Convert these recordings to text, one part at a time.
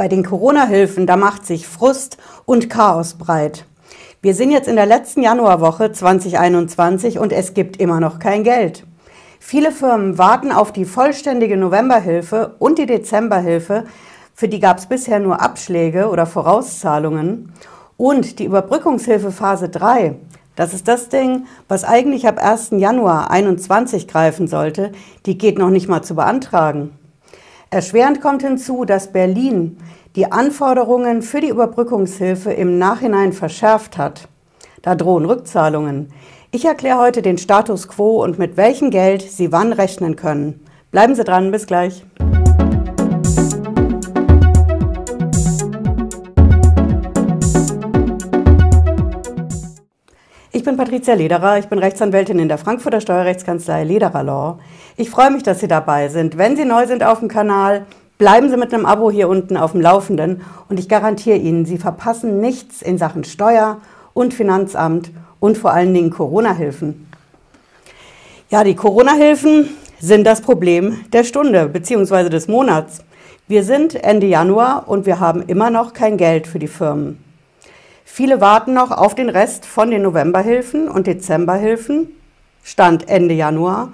Bei den Corona-Hilfen, da macht sich Frust und Chaos breit. Wir sind jetzt in der letzten Januarwoche 2021 und es gibt immer noch kein Geld. Viele Firmen warten auf die vollständige Novemberhilfe und die Dezemberhilfe. Für die gab es bisher nur Abschläge oder Vorauszahlungen. Und die Überbrückungshilfe Phase 3, das ist das Ding, was eigentlich ab 1. Januar 2021 greifen sollte, die geht noch nicht mal zu beantragen. Erschwerend kommt hinzu, dass Berlin die Anforderungen für die Überbrückungshilfe im Nachhinein verschärft hat. Da drohen Rückzahlungen. Ich erkläre heute den Status quo und mit welchem Geld Sie wann rechnen können. Bleiben Sie dran, bis gleich. Ich bin Patricia Lederer, ich bin Rechtsanwältin in der Frankfurter Steuerrechtskanzlei Lederer Law. Ich freue mich, dass Sie dabei sind. Wenn Sie neu sind auf dem Kanal, bleiben Sie mit einem Abo hier unten auf dem Laufenden und ich garantiere Ihnen, Sie verpassen nichts in Sachen Steuer und Finanzamt und vor allen Dingen Corona-Hilfen. Ja, die Corona-Hilfen sind das Problem der Stunde bzw. des Monats. Wir sind Ende Januar und wir haben immer noch kein Geld für die Firmen. Viele warten noch auf den Rest von den Novemberhilfen und Dezemberhilfen, Stand Ende Januar.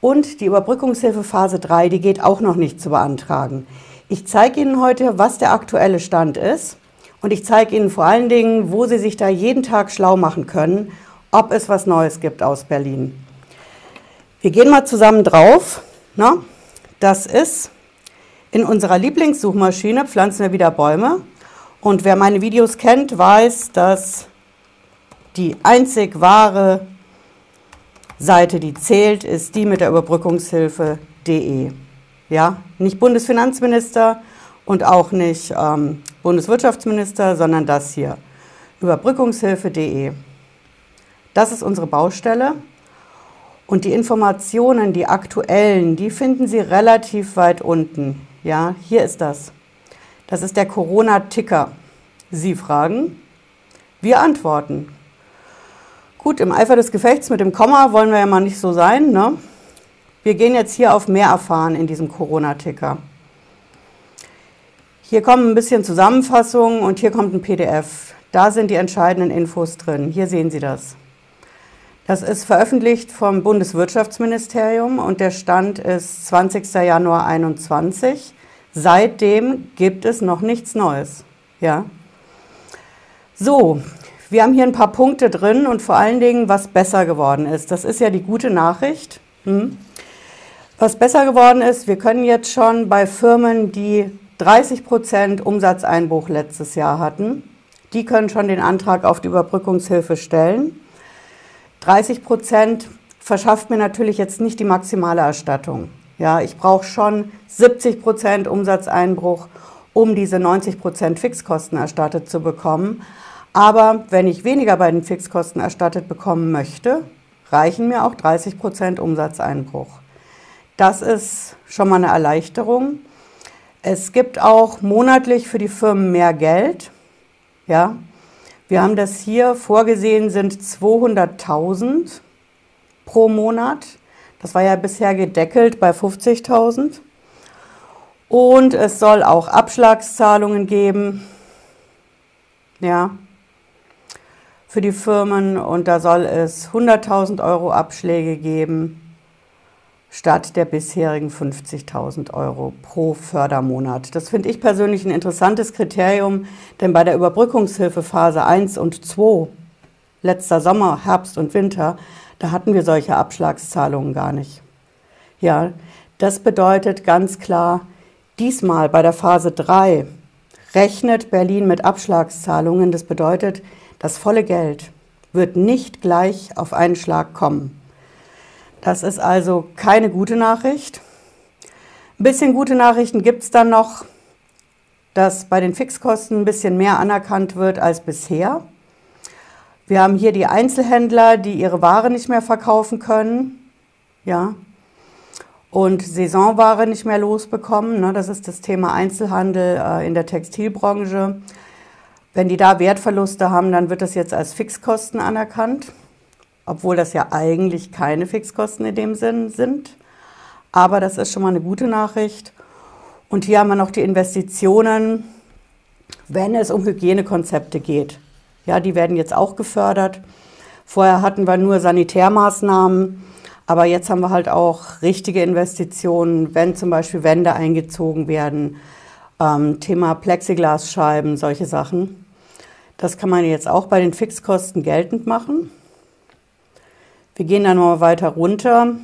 Und die Überbrückungshilfe Phase 3, die geht auch noch nicht zu beantragen. Ich zeige Ihnen heute, was der aktuelle Stand ist. Und ich zeige Ihnen vor allen Dingen, wo Sie sich da jeden Tag schlau machen können, ob es was Neues gibt aus Berlin. Wir gehen mal zusammen drauf. Na? Das ist in unserer Lieblingssuchmaschine Pflanzen wir wieder Bäume. Und wer meine Videos kennt, weiß, dass die einzig wahre Seite, die zählt, ist die mit der Überbrückungshilfe.de. Ja, nicht Bundesfinanzminister und auch nicht ähm, Bundeswirtschaftsminister, sondern das hier. Überbrückungshilfe.de. Das ist unsere Baustelle. Und die Informationen, die aktuellen, die finden Sie relativ weit unten. Ja, hier ist das. Das ist der Corona-Ticker. Sie fragen, wir antworten. Gut, im Eifer des Gefechts mit dem Komma wollen wir ja mal nicht so sein. Ne? Wir gehen jetzt hier auf mehr erfahren in diesem Corona-Ticker. Hier kommen ein bisschen Zusammenfassungen und hier kommt ein PDF. Da sind die entscheidenden Infos drin. Hier sehen Sie das. Das ist veröffentlicht vom Bundeswirtschaftsministerium und der Stand ist 20. Januar 2021. Seitdem gibt es noch nichts Neues. Ja. So, wir haben hier ein paar Punkte drin und vor allen Dingen, was besser geworden ist. Das ist ja die gute Nachricht. Hm. Was besser geworden ist, wir können jetzt schon bei Firmen, die 30 Prozent Umsatzeinbruch letztes Jahr hatten, die können schon den Antrag auf die Überbrückungshilfe stellen. 30 Prozent verschafft mir natürlich jetzt nicht die maximale Erstattung. Ja, ich brauche schon 70 Prozent Umsatzeinbruch, um diese 90 Prozent Fixkosten erstattet zu bekommen. Aber wenn ich weniger bei den Fixkosten erstattet bekommen möchte, reichen mir auch 30 Prozent Umsatzeinbruch. Das ist schon mal eine Erleichterung. Es gibt auch monatlich für die Firmen mehr Geld. Ja, wir haben das hier vorgesehen, sind 200.000 pro Monat. Das war ja bisher gedeckelt bei 50.000. Und es soll auch Abschlagszahlungen geben. Ja, für die Firmen und da soll es 100.000 Euro Abschläge geben statt der bisherigen 50.000 Euro pro Fördermonat. Das finde ich persönlich ein interessantes Kriterium, denn bei der Überbrückungshilfe Phase 1 und 2, letzter Sommer, Herbst und Winter, da hatten wir solche Abschlagszahlungen gar nicht. Ja, das bedeutet ganz klar, diesmal bei der Phase 3 rechnet Berlin mit Abschlagszahlungen. Das bedeutet, das volle Geld wird nicht gleich auf einen Schlag kommen. Das ist also keine gute Nachricht. Ein bisschen gute Nachrichten gibt es dann noch, dass bei den Fixkosten ein bisschen mehr anerkannt wird als bisher. Wir haben hier die Einzelhändler, die ihre Ware nicht mehr verkaufen können. Ja. Und Saisonware nicht mehr losbekommen. Ne? Das ist das Thema Einzelhandel äh, in der Textilbranche. Wenn die da Wertverluste haben, dann wird das jetzt als Fixkosten anerkannt, obwohl das ja eigentlich keine Fixkosten in dem Sinn sind. Aber das ist schon mal eine gute Nachricht. Und hier haben wir noch die Investitionen wenn es um Hygienekonzepte geht. Ja, die werden jetzt auch gefördert. Vorher hatten wir nur Sanitärmaßnahmen, aber jetzt haben wir halt auch richtige Investitionen, wenn zum Beispiel Wände eingezogen werden, ähm, Thema Plexiglasscheiben, solche Sachen. Das kann man jetzt auch bei den Fixkosten geltend machen. Wir gehen dann mal weiter runter.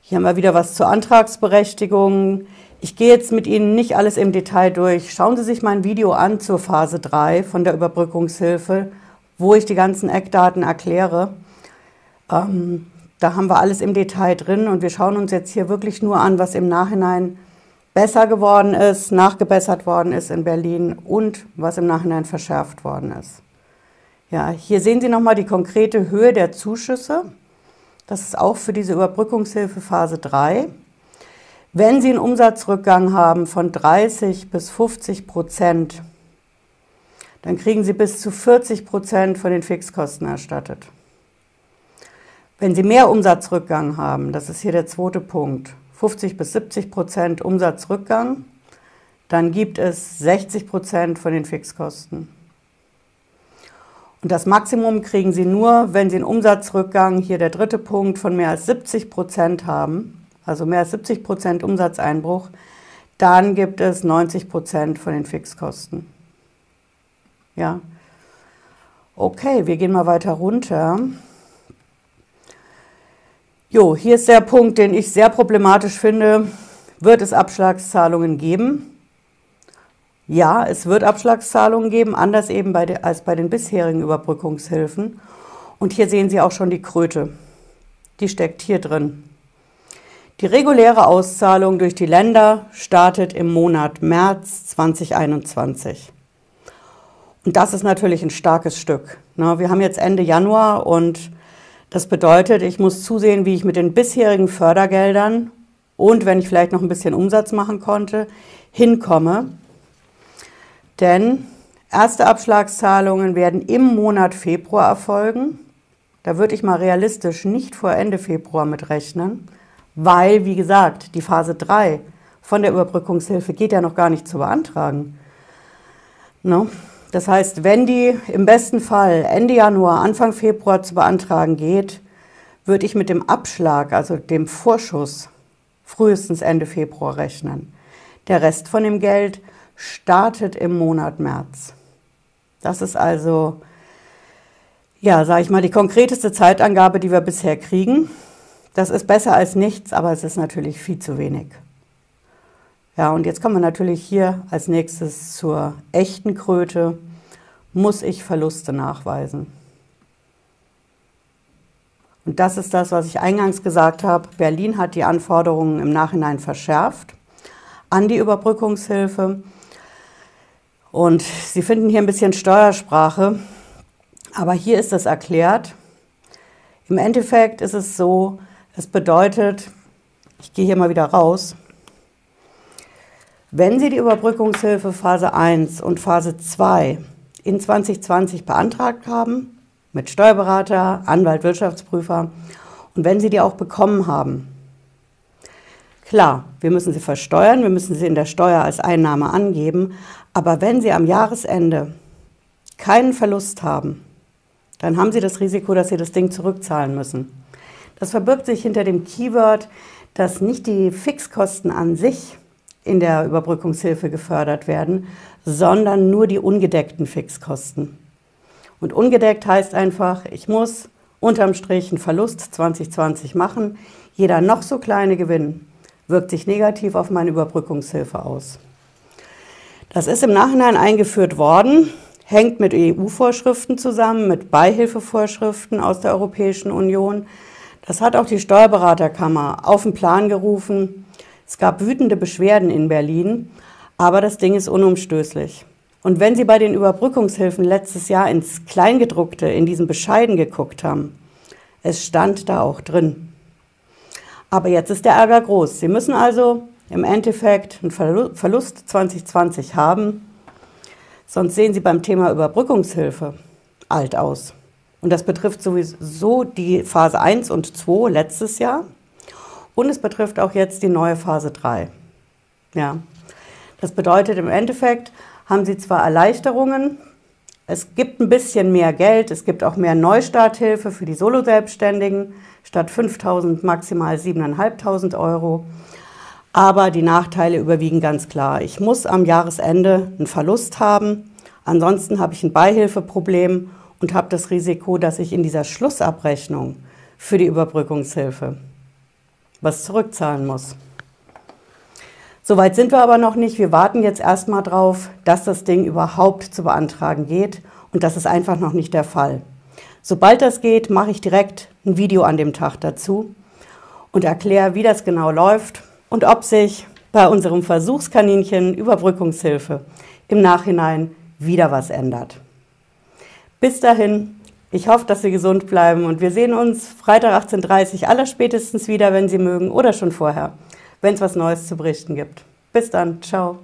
Hier haben wir wieder was zur Antragsberechtigung. Ich gehe jetzt mit Ihnen nicht alles im Detail durch. Schauen Sie sich mein Video an zur Phase 3 von der Überbrückungshilfe, wo ich die ganzen Eckdaten erkläre. Ähm, da haben wir alles im Detail drin und wir schauen uns jetzt hier wirklich nur an, was im Nachhinein besser geworden ist, nachgebessert worden ist in Berlin und was im Nachhinein verschärft worden ist. Ja, hier sehen Sie nochmal die konkrete Höhe der Zuschüsse. Das ist auch für diese Überbrückungshilfe Phase 3. Wenn Sie einen Umsatzrückgang haben von 30 bis 50 Prozent, dann kriegen Sie bis zu 40 Prozent von den Fixkosten erstattet. Wenn Sie mehr Umsatzrückgang haben, das ist hier der zweite Punkt, 50 bis 70 Prozent Umsatzrückgang, dann gibt es 60 Prozent von den Fixkosten. Und das Maximum kriegen Sie nur, wenn Sie einen Umsatzrückgang, hier der dritte Punkt, von mehr als 70 Prozent haben also mehr als 70 Prozent Umsatzeinbruch, dann gibt es 90 Prozent von den Fixkosten. Ja. Okay, wir gehen mal weiter runter. Jo, hier ist der Punkt, den ich sehr problematisch finde. Wird es Abschlagszahlungen geben? Ja, es wird Abschlagszahlungen geben, anders eben bei de, als bei den bisherigen Überbrückungshilfen. Und hier sehen Sie auch schon die Kröte. Die steckt hier drin. Die reguläre Auszahlung durch die Länder startet im Monat März 2021. Und das ist natürlich ein starkes Stück. Wir haben jetzt Ende Januar und das bedeutet, ich muss zusehen, wie ich mit den bisherigen Fördergeldern und wenn ich vielleicht noch ein bisschen Umsatz machen konnte, hinkomme. Denn erste Abschlagszahlungen werden im Monat Februar erfolgen. Da würde ich mal realistisch nicht vor Ende Februar mitrechnen weil, wie gesagt, die Phase 3 von der Überbrückungshilfe geht ja noch gar nicht zu beantragen. No? Das heißt, wenn die im besten Fall Ende Januar, Anfang Februar zu beantragen geht, würde ich mit dem Abschlag, also dem Vorschuss, frühestens Ende Februar rechnen. Der Rest von dem Geld startet im Monat März. Das ist also, ja, sage ich mal, die konkreteste Zeitangabe, die wir bisher kriegen. Das ist besser als nichts, aber es ist natürlich viel zu wenig. Ja, und jetzt kommen wir natürlich hier als nächstes zur echten Kröte. Muss ich Verluste nachweisen? Und das ist das, was ich eingangs gesagt habe. Berlin hat die Anforderungen im Nachhinein verschärft an die Überbrückungshilfe. Und Sie finden hier ein bisschen Steuersprache, aber hier ist es erklärt. Im Endeffekt ist es so, das bedeutet, ich gehe hier mal wieder raus, wenn Sie die Überbrückungshilfe Phase 1 und Phase 2 in 2020 beantragt haben, mit Steuerberater, Anwalt, Wirtschaftsprüfer, und wenn Sie die auch bekommen haben, klar, wir müssen sie versteuern, wir müssen sie in der Steuer als Einnahme angeben, aber wenn Sie am Jahresende keinen Verlust haben, dann haben Sie das Risiko, dass Sie das Ding zurückzahlen müssen. Das verbirgt sich hinter dem Keyword, dass nicht die Fixkosten an sich in der Überbrückungshilfe gefördert werden, sondern nur die ungedeckten Fixkosten. Und ungedeckt heißt einfach, ich muss unterm Strich einen Verlust 2020 machen. Jeder noch so kleine Gewinn wirkt sich negativ auf meine Überbrückungshilfe aus. Das ist im Nachhinein eingeführt worden, hängt mit EU-Vorschriften zusammen, mit Beihilfevorschriften aus der Europäischen Union. Das hat auch die Steuerberaterkammer auf den Plan gerufen. Es gab wütende Beschwerden in Berlin, aber das Ding ist unumstößlich. Und wenn Sie bei den Überbrückungshilfen letztes Jahr ins Kleingedruckte, in diesen Bescheiden geguckt haben, es stand da auch drin. Aber jetzt ist der Ärger groß. Sie müssen also im Endeffekt einen Verlust 2020 haben, sonst sehen Sie beim Thema Überbrückungshilfe alt aus. Und das betrifft sowieso die Phase 1 und 2 letztes Jahr. Und es betrifft auch jetzt die neue Phase 3. Ja. Das bedeutet im Endeffekt, haben Sie zwar Erleichterungen, es gibt ein bisschen mehr Geld, es gibt auch mehr Neustarthilfe für die Solo-Selbstständigen, statt 5.000 maximal 7.500 Euro. Aber die Nachteile überwiegen ganz klar. Ich muss am Jahresende einen Verlust haben, ansonsten habe ich ein Beihilfeproblem und habe das Risiko, dass ich in dieser Schlussabrechnung für die Überbrückungshilfe was zurückzahlen muss. Soweit sind wir aber noch nicht. Wir warten jetzt erstmal drauf, dass das Ding überhaupt zu beantragen geht und das ist einfach noch nicht der Fall. Sobald das geht, mache ich direkt ein Video an dem Tag dazu und erkläre, wie das genau läuft und ob sich bei unserem Versuchskaninchen Überbrückungshilfe im Nachhinein wieder was ändert. Bis dahin, ich hoffe, dass Sie gesund bleiben und wir sehen uns Freitag 18.30 Uhr aller spätestens wieder, wenn Sie mögen oder schon vorher, wenn es was Neues zu berichten gibt. Bis dann, ciao.